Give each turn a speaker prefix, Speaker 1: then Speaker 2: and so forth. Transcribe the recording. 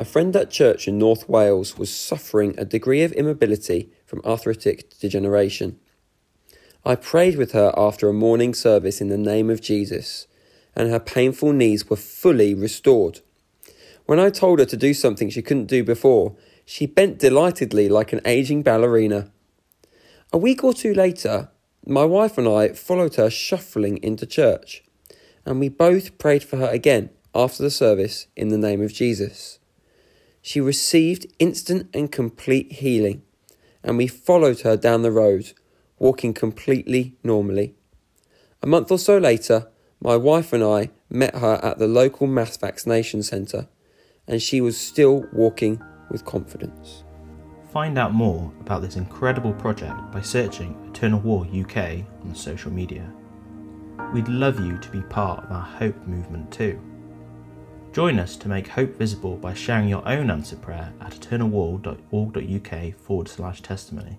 Speaker 1: A friend at church in North Wales was suffering a degree of immobility from arthritic degeneration. I prayed with her after a morning service in the name of Jesus, and her painful knees were fully restored. When I told her to do something she couldn't do before, she bent delightedly like an aging ballerina. A week or two later, my wife and I followed her shuffling into church, and we both prayed for her again after the service in the name of Jesus. She received instant and complete healing, and we followed her down the road, walking completely normally. A month or so later, my wife and I met her at the local mass vaccination centre, and she was still walking with confidence.
Speaker 2: Find out more about this incredible project by searching Eternal Wall UK on social media. We'd love you to be part of our Hope movement too. Join us to make hope visible by sharing your own answer prayer at eternalwall.org.uk forward slash testimony.